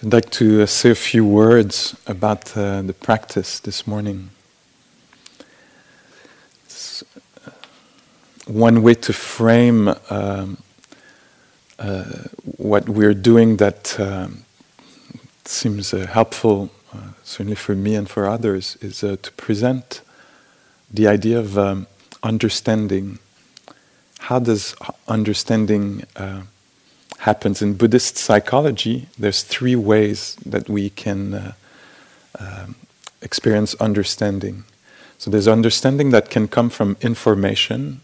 I'd like to say a few words about uh, the practice this morning. Uh, one way to frame um, uh, what we're doing that um, seems uh, helpful, uh, certainly for me and for others, is to present the idea of um, understanding. How does understanding happens in Buddhist psychology, there's three ways that we can uh, um, experience understanding. So there's understanding that can come from information,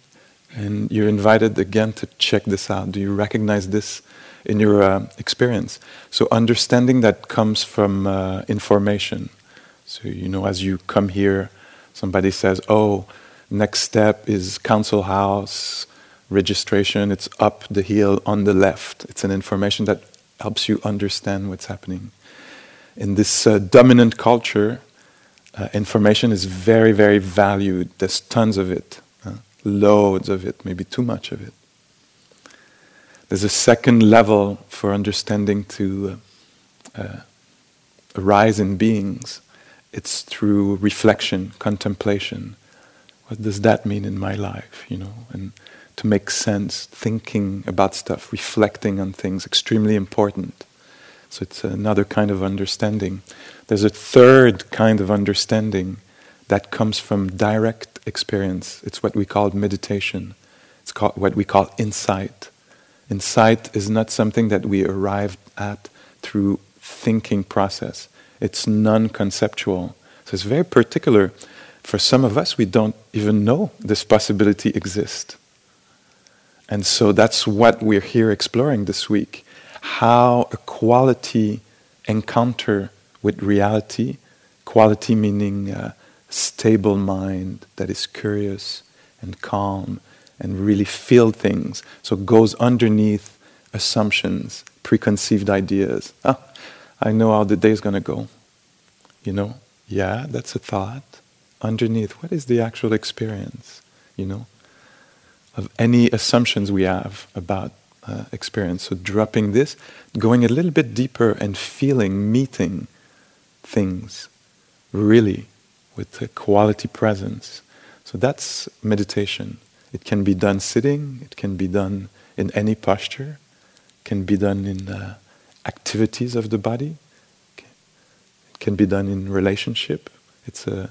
and you're invited again to check this out. Do you recognize this in your uh, experience? So understanding that comes from uh, information. So you know, as you come here, somebody says, "Oh, next step is council house." Registration, it's up the hill on the left. It's an information that helps you understand what's happening. In this uh, dominant culture, uh, information is very, very valued. There's tons of it, uh, loads of it, maybe too much of it. There's a second level for understanding to uh, uh, arise in beings. It's through reflection, contemplation. What does that mean in my life, you know? And to make sense, thinking about stuff, reflecting on things, extremely important. So it's another kind of understanding. There's a third kind of understanding that comes from direct experience. It's what we call meditation. It's called what we call insight. Insight is not something that we arrive at through thinking process. It's non-conceptual. So it's very particular. For some of us, we don't even know this possibility exists. And so that's what we're here exploring this week how a quality encounter with reality, quality meaning a stable mind that is curious and calm and really feel things. So goes underneath assumptions, preconceived ideas. Ah, I know how the day is going to go. You know, yeah, that's a thought. Underneath, what is the actual experience? You know, of any assumptions we have about uh, experience. So dropping this, going a little bit deeper and feeling, meeting things really with a quality presence. So that's meditation. It can be done sitting, it can be done in any posture, can be done in uh, activities of the body, it can be done in relationship. It's a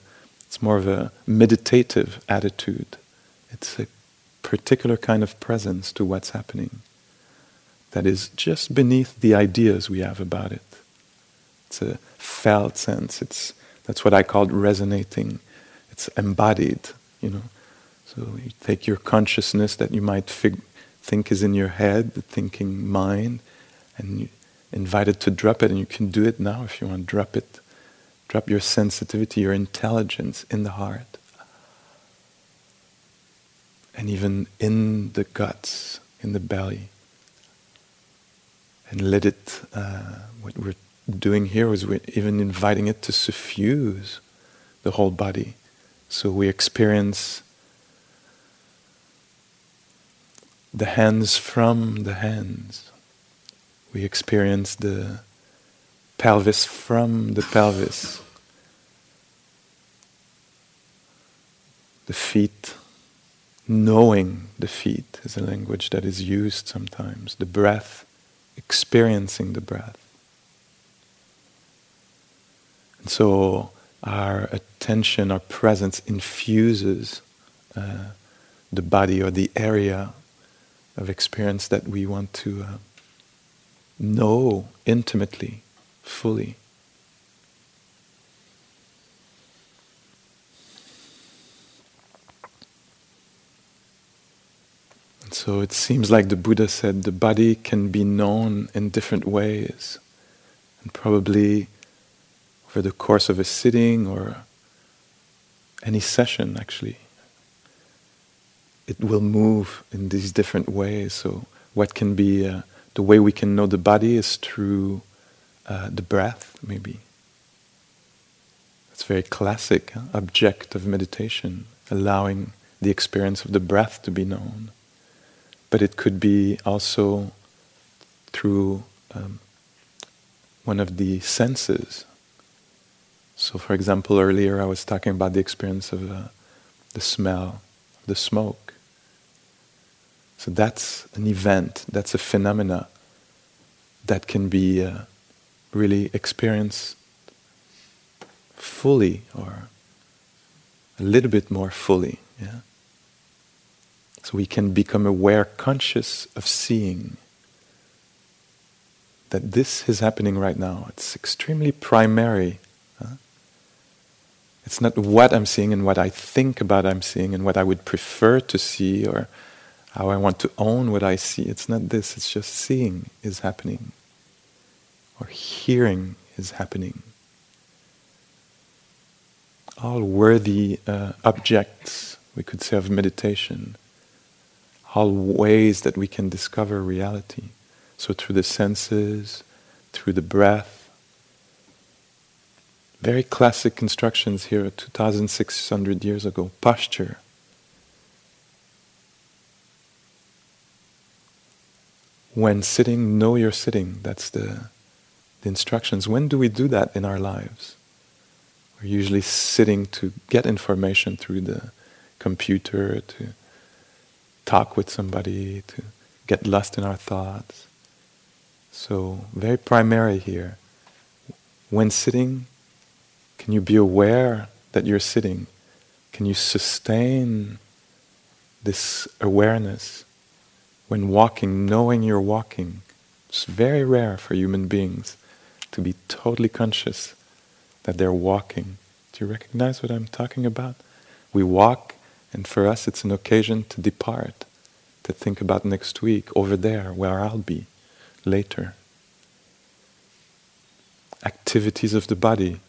it's more of a meditative attitude. It's a particular kind of presence to what's happening that is just beneath the ideas we have about it. It's a felt sense. It's that's what I call resonating. It's embodied, you know. So you take your consciousness that you might fig- think is in your head, the thinking mind, and you invite it to drop it, and you can do it now if you want. Drop it. Drop your sensitivity, your intelligence in the heart and even in the guts, in the belly. And let it, uh, what we're doing here is we're even inviting it to suffuse the whole body. So we experience the hands from the hands. We experience the pelvis from the pelvis. The feet knowing the feet is a language that is used sometimes. The breath, experiencing the breath. And so our attention, our presence infuses uh, the body or the area of experience that we want to uh, know intimately, fully. So it seems like the Buddha said the body can be known in different ways. And probably over the course of a sitting or any session, actually, it will move in these different ways. So, what can be uh, the way we can know the body is through uh, the breath, maybe. It's very classic huh? object of meditation, allowing the experience of the breath to be known but it could be also through um, one of the senses. So, for example, earlier I was talking about the experience of uh, the smell, the smoke. So that's an event, that's a phenomena that can be uh, really experienced fully or a little bit more fully. Yeah? So we can become aware, conscious of seeing that this is happening right now. It's extremely primary. It's not what I'm seeing and what I think about I'm seeing and what I would prefer to see or how I want to own what I see. It's not this, it's just seeing is happening or hearing is happening. All worthy uh, objects, we could say, of meditation, all ways that we can discover reality. So, through the senses, through the breath. Very classic instructions here 2,600 years ago posture. When sitting, know you're sitting. That's the, the instructions. When do we do that in our lives? We're usually sitting to get information through the computer, to talk with somebody, to get lost in our thoughts. So, very primary here. When sitting, can you be aware that you're sitting? Can you sustain this awareness? When walking, knowing you're walking, it's very rare for human beings to be totally conscious that they're walking. Do you recognize what I'm talking about? We walk, and for us, it's an occasion to depart, to think about next week over there where I'll be later. Activities of the body.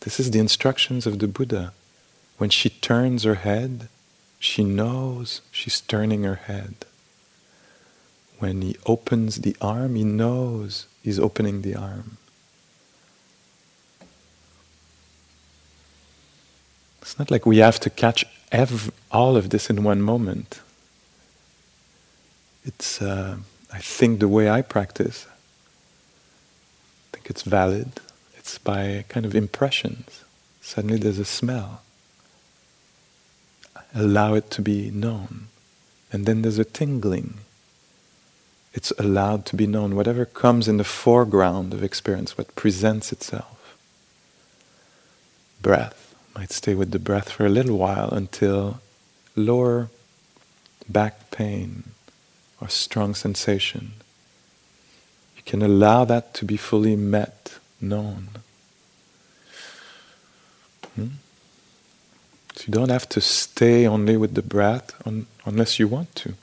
This is the instructions of the Buddha. When she turns her head, she knows she's turning her head. When he opens the arm, he knows he's opening the arm. It's not like we have to catch ev- all of this in one moment. It's, uh, I think, the way I practice I think it's valid. It's by kind of impressions. Suddenly there's a smell. Allow it to be known. And then there's a tingling. It's allowed to be known. Whatever comes in the foreground of experience, what presents itself. Breath. Might stay with the breath for a little while until lower back pain or strong sensation you can allow that to be fully met, known. Hmm? So you don't have to stay only with the breath un- unless you want to.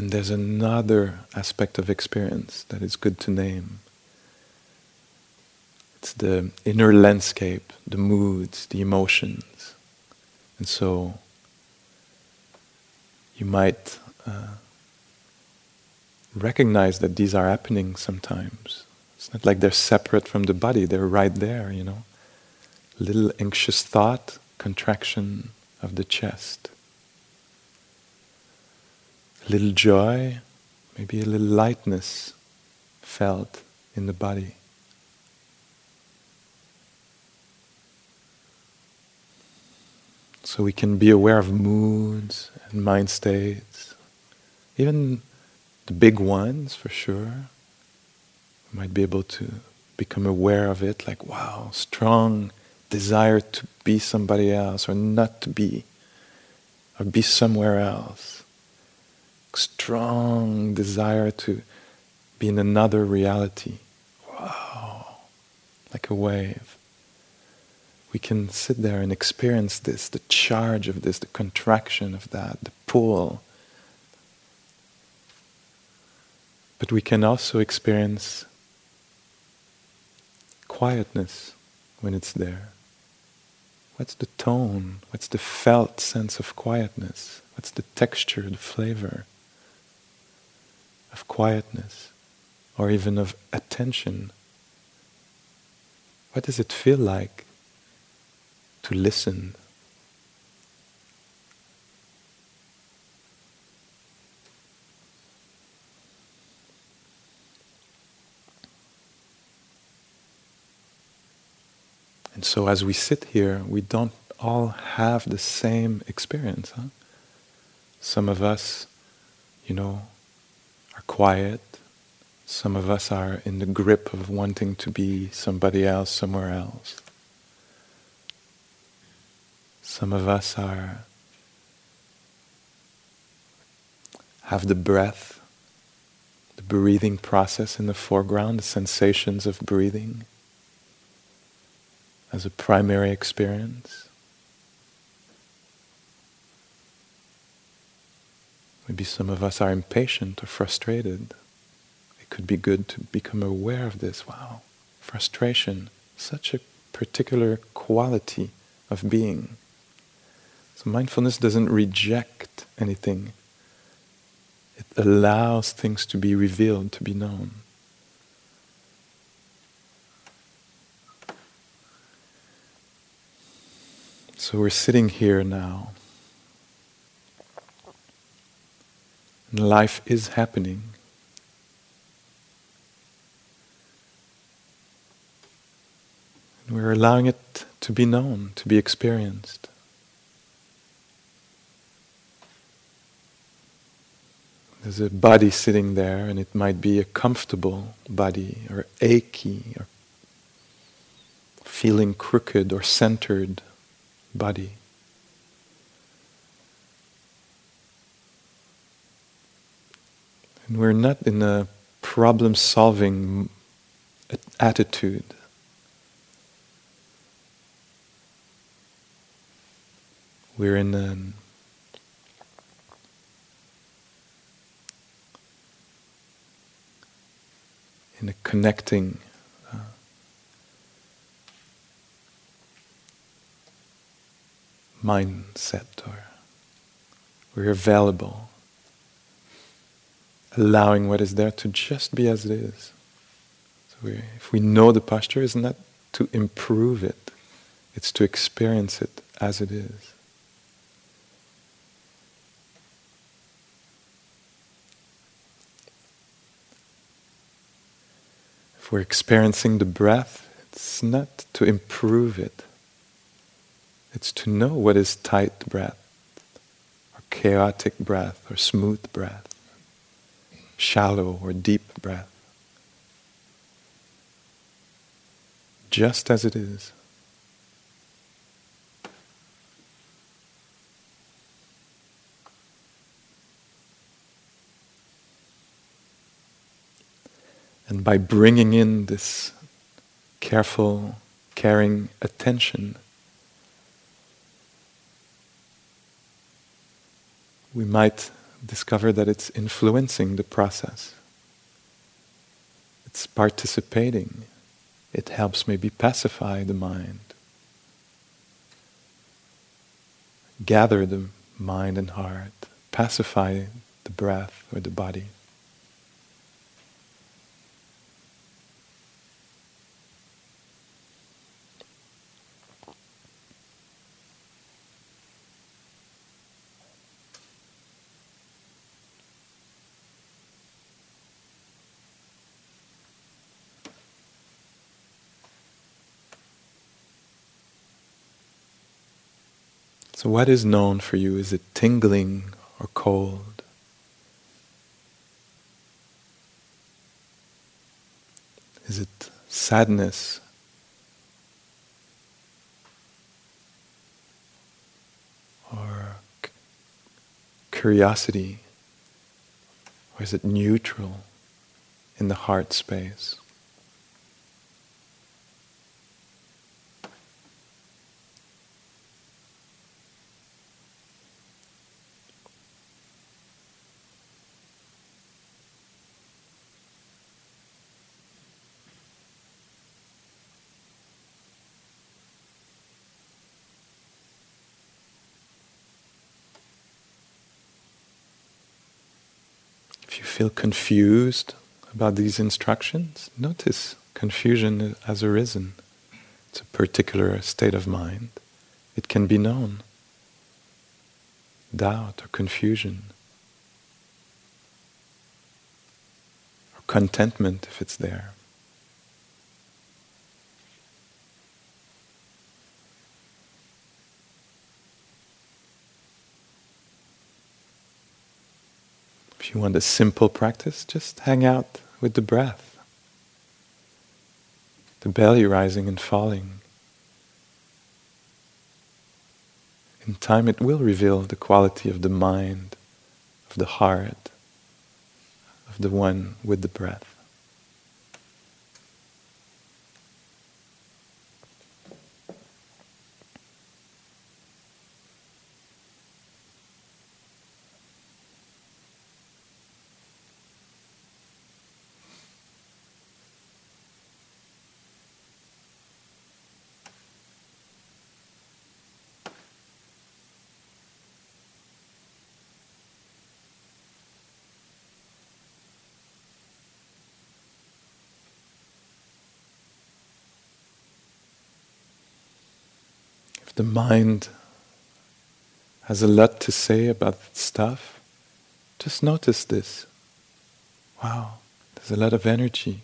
And there's another aspect of experience that is good to name. It's the inner landscape, the moods, the emotions. And so you might uh, recognize that these are happening sometimes. It's not like they're separate from the body, they're right there, you know. Little anxious thought, contraction of the chest. Little joy, maybe a little lightness felt in the body. So we can be aware of moods and mind states, even the big ones for sure. We might be able to become aware of it like, wow, strong desire to be somebody else or not to be, or be somewhere else. Strong desire to be in another reality. Wow, like a wave we can sit there and experience this, the charge of this, the contraction of that, the pull. But we can also experience quietness when it's there. What's the tone? What's the felt sense of quietness? What's the texture, the flavor of quietness, or even of attention. What does it feel like to listen? And so, as we sit here, we don't all have the same experience. Huh? Some of us, you know, are quiet. Some of us are in the grip of wanting to be somebody else somewhere else. Some of us are have the breath, the breathing process in the foreground, the sensations of breathing as a primary experience. Maybe some of us are impatient or frustrated. It could be good to become aware of this. Wow, frustration, such a particular quality of being. So mindfulness doesn't reject anything. It allows things to be revealed, to be known. So we're sitting here now. Life is happening. And we're allowing it to be known, to be experienced. There's a body sitting there, and it might be a comfortable body, or achy, or feeling crooked or centered body. We're not in a problem solving attitude. We're in an in a connecting uh, mindset or we're available allowing what is there to just be as it is. So if we know the posture is not to improve it it's to experience it as it is. If we're experiencing the breath it's not to improve it. It's to know what is tight breath, or chaotic breath, or smooth breath, shallow or deep breath. Just as it is. And by bringing in this careful, caring attention, we might discover that it's influencing the process. It's participating. It helps maybe pacify the mind, gather the mind and heart, pacify the breath or the body. So, what is known for you? Is it tingling or cold? Is it sadness? Or c- curiosity? Or is it neutral in the heart space? Feel confused about these instructions, notice confusion has arisen. It's a particular state of mind. It can be known. Doubt or confusion. Or contentment if it's there. If you want a simple practice, just hang out with the breath, the belly rising and falling. In time, it will reveal the quality of the mind, of the heart, of the one with the breath. Mind has a lot to say about stuff, just notice this. Wow, there's a lot of energy.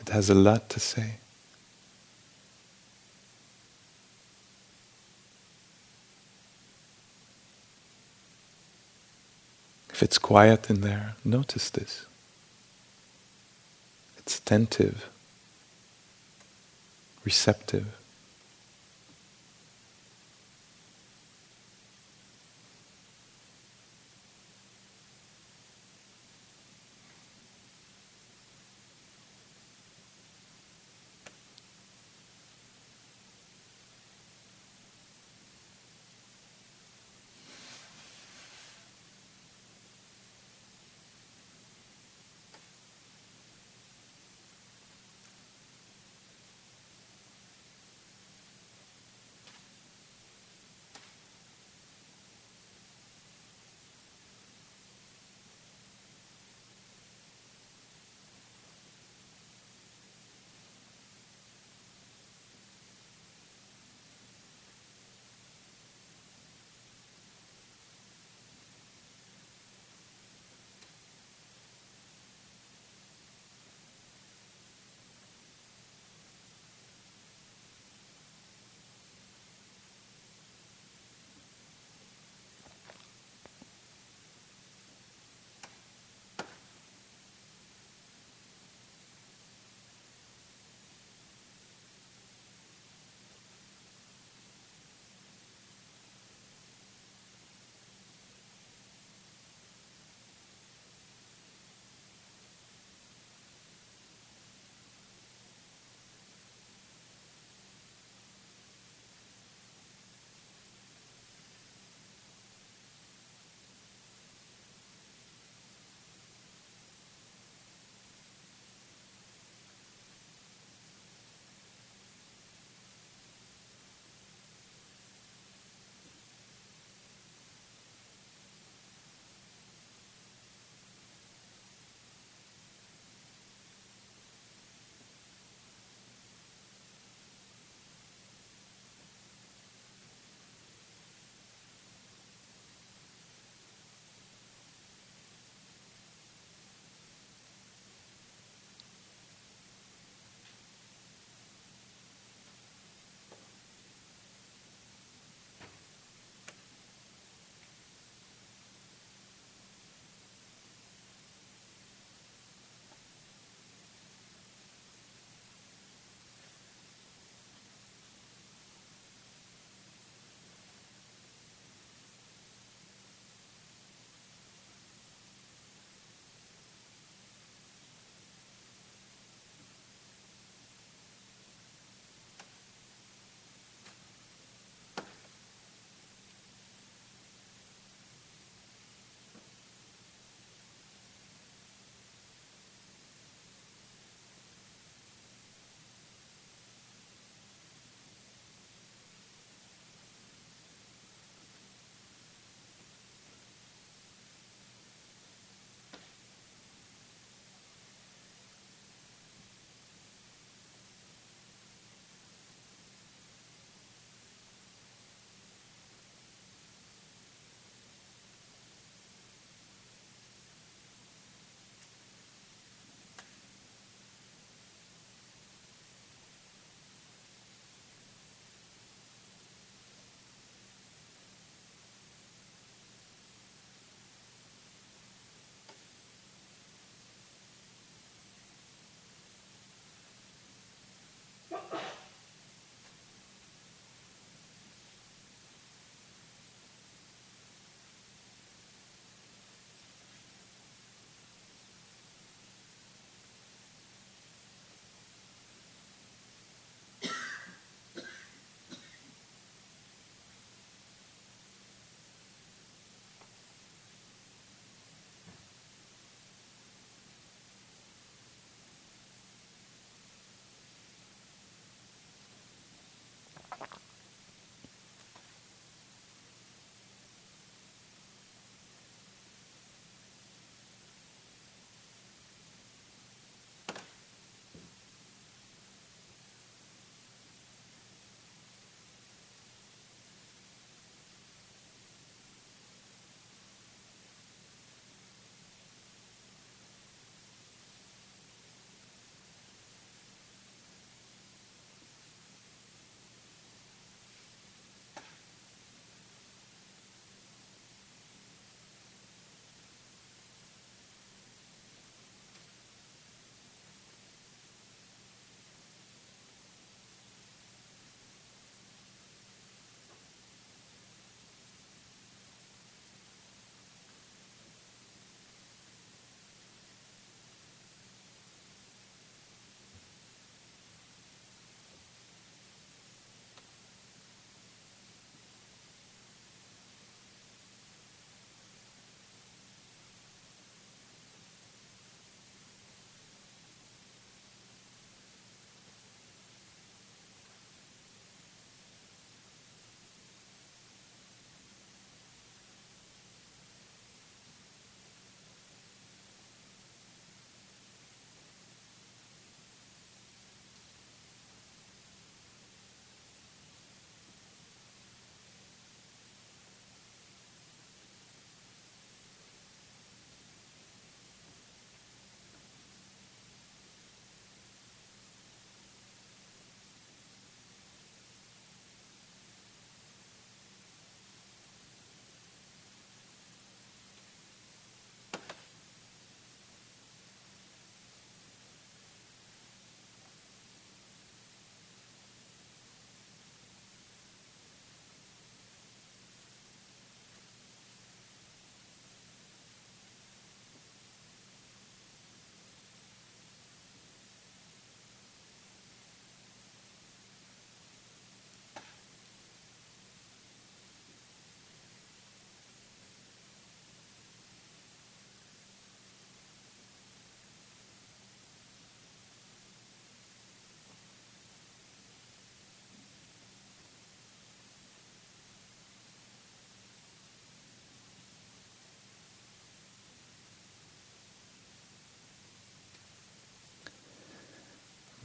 It has a lot to say. If it's quiet in there, notice this. It's attentive, receptive.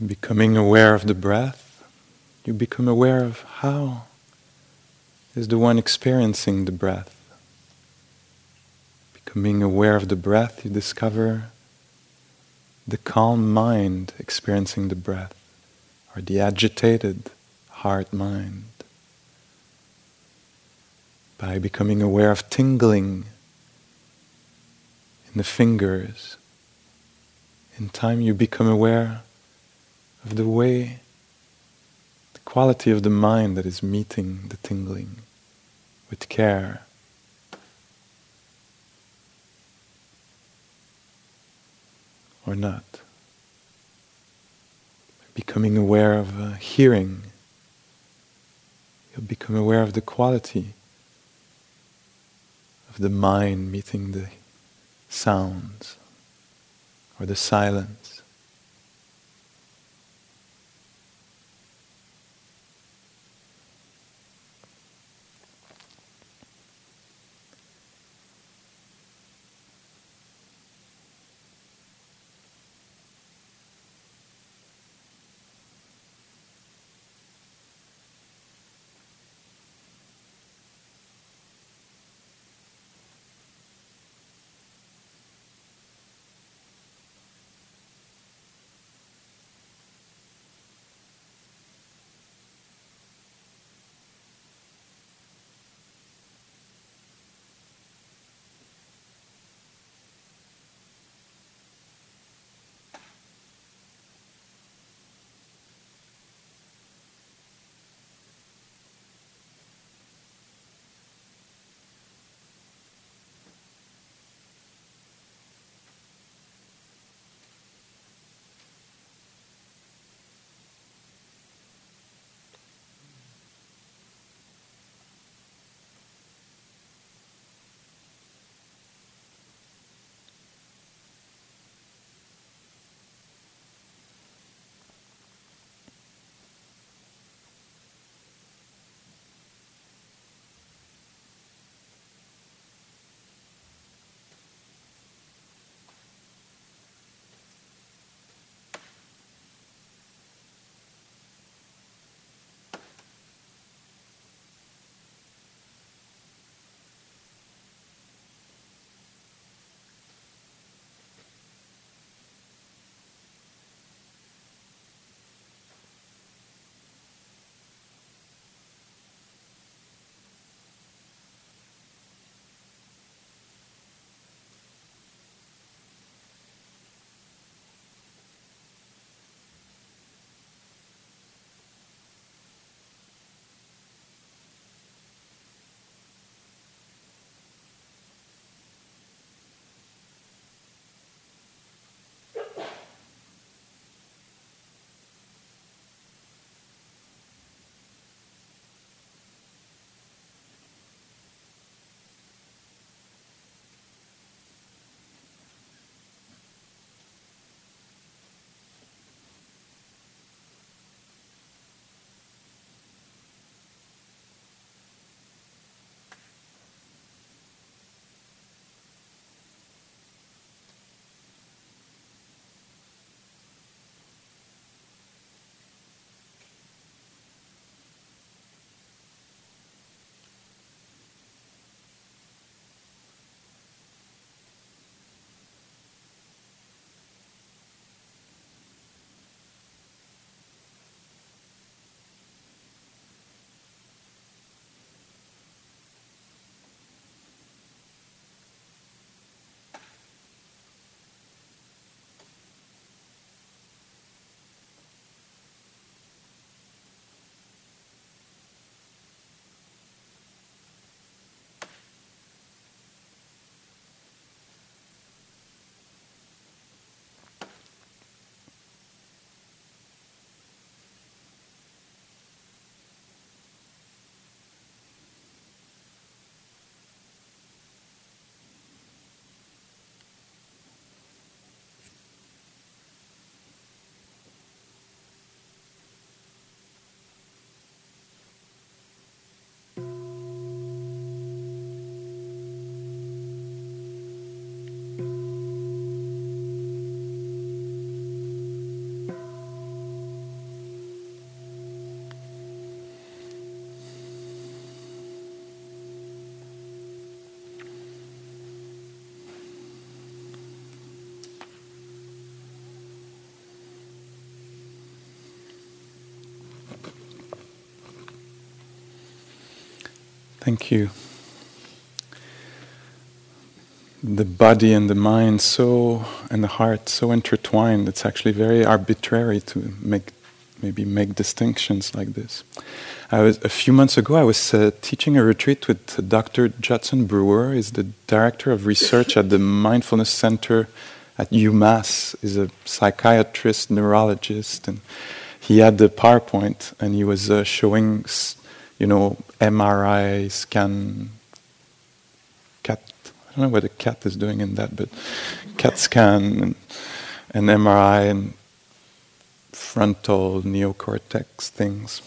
Becoming aware of the breath, you become aware of how is the one experiencing the breath. Becoming aware of the breath, you discover the calm mind experiencing the breath, or the agitated heart mind. By becoming aware of tingling in the fingers, in time you become aware of the way, the quality of the mind that is meeting the tingling with care. Or not. Becoming aware of uh, hearing, you'll become aware of the quality of the mind meeting the sounds or the silence. Thank you. The body and the mind so and the heart so intertwined. It's actually very arbitrary to make maybe make distinctions like this. I was a few months ago. I was uh, teaching a retreat with Dr. Judson Brewer. He's the director of research at the Mindfulness Center at UMass. He's a psychiatrist, neurologist, and he had the PowerPoint and he was uh, showing, you know, MRI scan. Cat. I don't know what a cat is doing in that, but CAT scan and, and MRI and frontal neocortex things.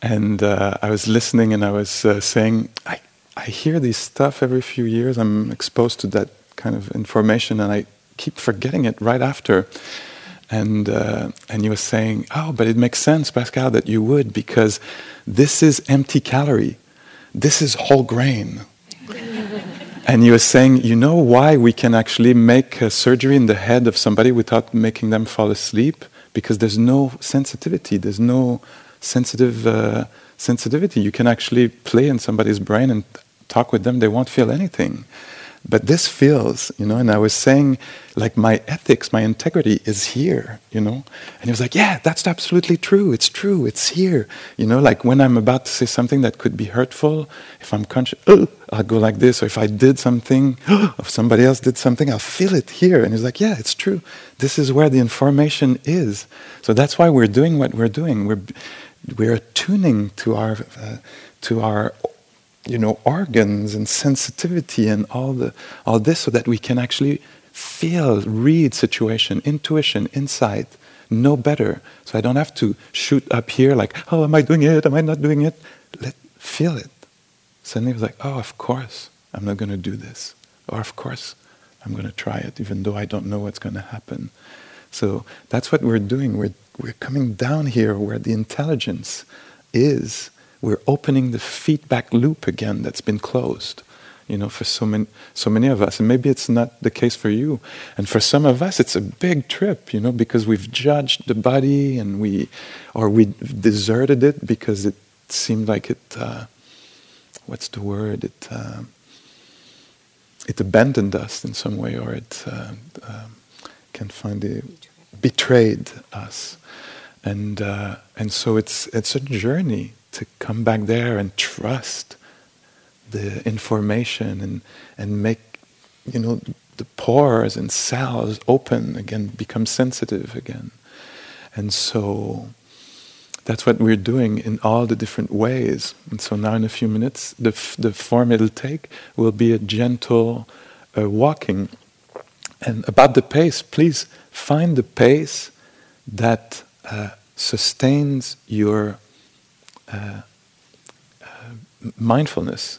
And uh, I was listening and I was uh, saying, I, I hear this stuff every few years. I'm exposed to that kind of information and I keep forgetting it right after. And, uh, and he was saying, Oh, but it makes sense, Pascal, that you would, because this is empty calorie. This is whole grain. and he was saying, You know why we can actually make a surgery in the head of somebody without making them fall asleep? Because there's no sensitivity, there's no sensitive uh, sensitivity. You can actually play in somebody's brain and talk with them, they won't feel anything. But this feels, you know, and I was saying, like, my ethics, my integrity is here, you know? And he was like, yeah, that's absolutely true. It's true. It's here. You know, like when I'm about to say something that could be hurtful, if I'm conscious, oh, I'll go like this. Or if I did something, if somebody else did something, I'll feel it here. And he's like, yeah, it's true. This is where the information is. So that's why we're doing what we're doing. We're, we're attuning to our, uh, to our you know, organs and sensitivity and all the all this so that we can actually feel, read situation, intuition, insight, know better. So I don't have to shoot up here like, oh, am I doing it? Am I not doing it? Let feel it. Suddenly it was like, oh, of course, I'm not going to do this. Or of course, I'm going to try it, even though I don't know what's going to happen. So that's what we're doing. We're, we're coming down here where the intelligence is we're opening the feedback loop again that's been closed you know for so many so many of us. And maybe it's not the case for you. And for some of us it's a big trip you know because we've judged the body and we or we deserted it because it seemed like it uh, what's the word? It uh, it abandoned us in some way or it uh, um, can find it betrayed us. And uh, and so it's it's a journey to come back there and trust the information and, and make, you know, the pores and cells open again, become sensitive again. And so that's what we're doing in all the different ways. And so now, in a few minutes, the, f- the form it'll take will be a gentle uh, walking. And about the pace, please find the pace that uh, sustains your uh, uh, mindfulness.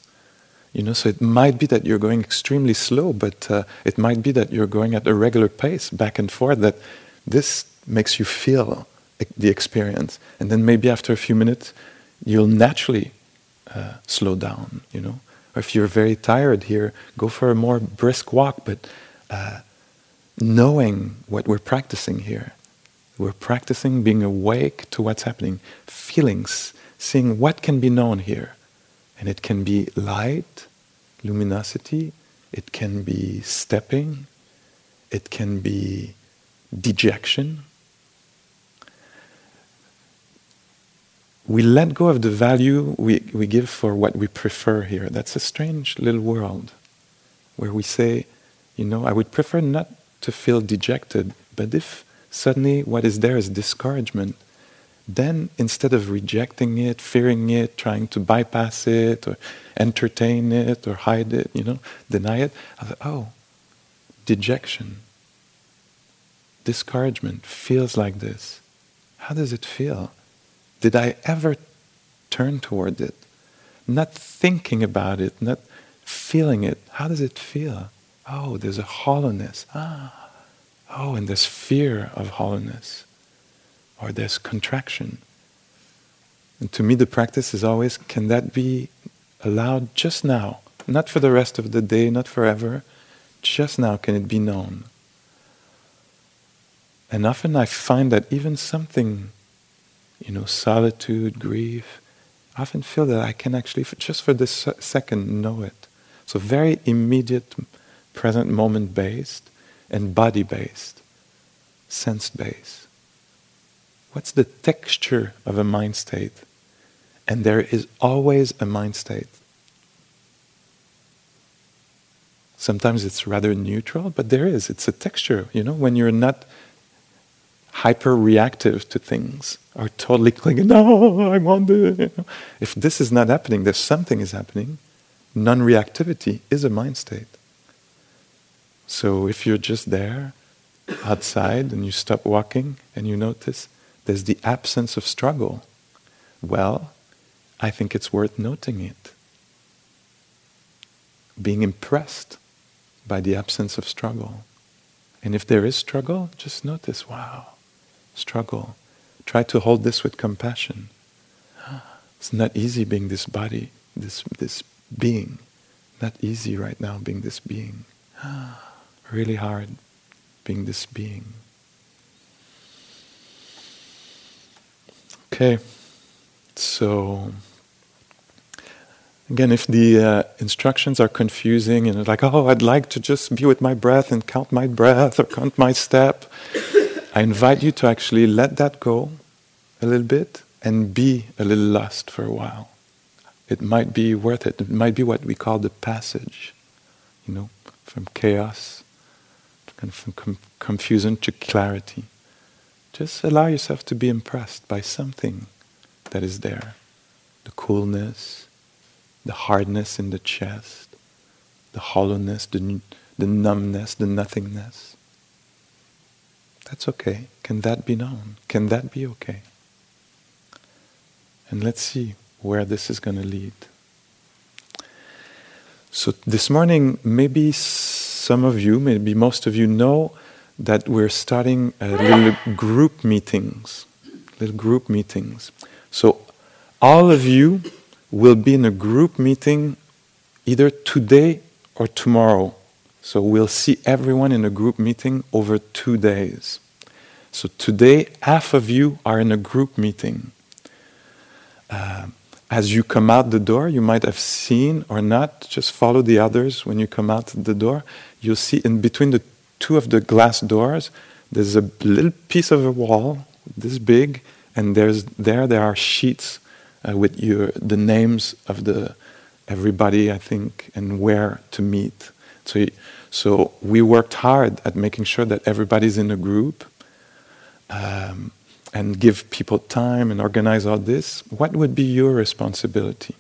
You know, so it might be that you're going extremely slow, but uh, it might be that you're going at a regular pace, back and forth. That this makes you feel the experience, and then maybe after a few minutes, you'll naturally uh, slow down. You know, or if you're very tired here, go for a more brisk walk, but uh, knowing what we're practicing here. We're practicing being awake to what's happening, feelings, seeing what can be known here. And it can be light, luminosity, it can be stepping, it can be dejection. We let go of the value we, we give for what we prefer here. That's a strange little world where we say, you know, I would prefer not to feel dejected, but if suddenly what is there is discouragement, then instead of rejecting it, fearing it, trying to bypass it or entertain it or hide it, you know, deny it, I thought, oh, dejection, discouragement feels like this. How does it feel? Did I ever turn toward it? Not thinking about it, not feeling it. How does it feel? Oh, there's a hollowness. Ah. Oh, and there's fear of hollowness or there's contraction. And to me, the practice is always can that be allowed just now? Not for the rest of the day, not forever. Just now, can it be known? And often I find that even something, you know, solitude, grief, I often feel that I can actually, just for this second, know it. So very immediate, present moment based and body based, sense based. What's the texture of a mind state? And there is always a mind state. Sometimes it's rather neutral, but there is. It's a texture, you know, when you're not hyper reactive to things or totally clinging, no, I want know. If this is not happening, there's something is happening. Non reactivity is a mind state. So if you're just there outside and you stop walking and you notice there's the absence of struggle, well, I think it's worth noting it. Being impressed by the absence of struggle. And if there is struggle, just notice, wow, struggle. Try to hold this with compassion. It's not easy being this body, this, this being. Not easy right now being this being. Really hard being this being. Okay, so Again, if the uh, instructions are confusing and like, oh, I'd like to just be with my breath and count my breath or count my step, I invite you to actually let that go a little bit and be a little lost for a while. It might be worth it. It might be what we call the passage, you know, from chaos, from confusion to clarity. Just allow yourself to be impressed by something that is there the coolness the hardness in the chest, the hollowness, the, the numbness, the nothingness. That's okay. Can that be known? Can that be okay? And let's see where this is going to lead. So, this morning, maybe some of you, maybe most of you know that we're starting little group meetings. Little group meetings. So, all of you will be in a group meeting either today or tomorrow. So we'll see everyone in a group meeting over two days. So today, half of you are in a group meeting. Uh, as you come out the door, you might have seen or not, just follow the others when you come out the door. You'll see in between the two of the glass doors, there's a little piece of a wall, this big, and there's there there are sheets uh, with your the names of the everybody I think and where to meet. So so we worked hard at making sure that everybody's in a group. Um, and give people time and organize all this, what would be your responsibility?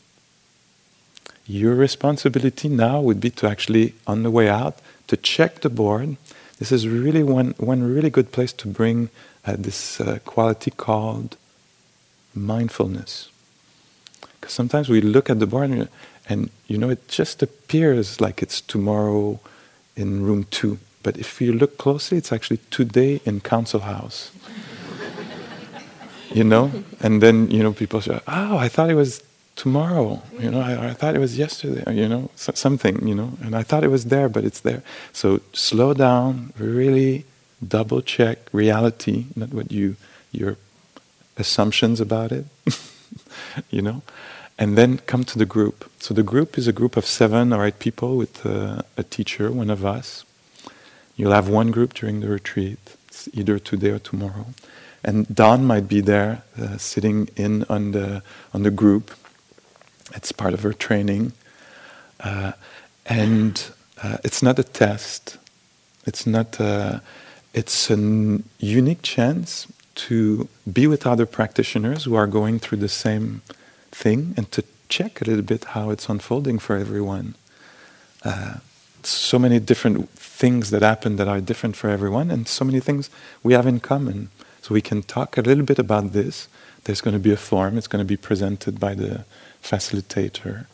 Your responsibility now would be to actually, on the way out, to check the board. This is really one, one really good place to bring uh, this uh, quality called mindfulness. Because sometimes we look at the board and, and, you know, it just appears like it's tomorrow in room two. But if you look closely, it's actually today in Council House. you know? And then, you know, people say, oh, I thought it was tomorrow. You know, I, I thought it was yesterday, you know, so, something, you know, and I thought it was there, but it's there. So slow down, really double check reality, not what you, your assumptions about it, you know? and then come to the group. So the group is a group of seven or eight people with uh, a teacher, one of us. You'll have one group during the retreat, it's either today or tomorrow. And Dawn might be there, uh, sitting in on the on the group. It's part of her training, uh, and uh, it's not a test. It's not. A, uh, it's a unique chance to be with other practitioners who are going through the same thing and to check a little bit how it's unfolding for everyone. Uh, so many different things that happen that are different for everyone, and so many things we have in common. So we can talk a little bit about this. There's going to be a form, it's going to be presented by the facilitator.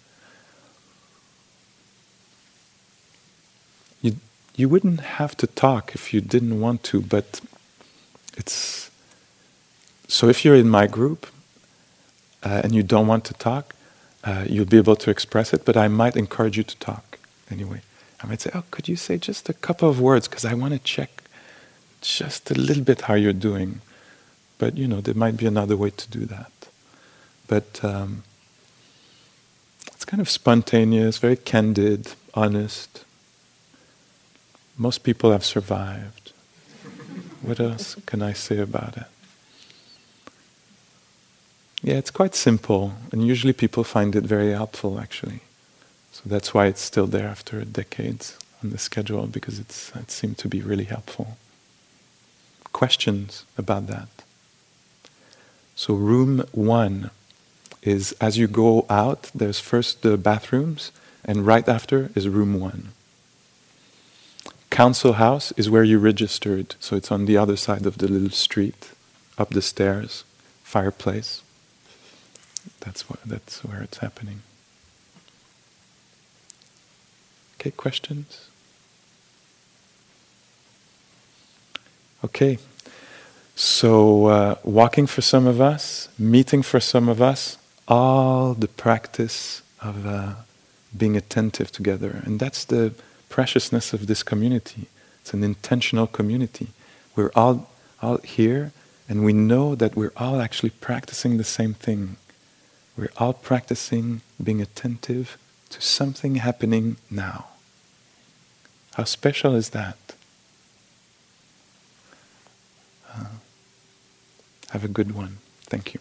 You, you wouldn't have to talk if you didn't want to, but it's. So if you're in my group, uh, and you don't want to talk, uh, you'll be able to express it, but I might encourage you to talk anyway. I might say, Oh, could you say just a couple of words? Because I want to check just a little bit how you're doing. But, you know, there might be another way to do that. But um, it's kind of spontaneous, very candid, honest. Most people have survived. What else can I say about it? Yeah, it's quite simple, and usually people find it very helpful actually. So that's why it's still there after decades on the schedule because it's, it seemed to be really helpful. Questions about that? So, room one is as you go out, there's first the bathrooms, and right after is room one. Council house is where you registered, so it's on the other side of the little street, up the stairs, fireplace. That's what, that's where it's happening. Okay, questions? Okay, so uh, walking for some of us, meeting for some of us, all the practice of uh, being attentive together. And that's the preciousness of this community. It's an intentional community. We're all, all here, and we know that we're all actually practicing the same thing. We're all practicing being attentive to something happening now. How special is that? Uh, have a good one. Thank you.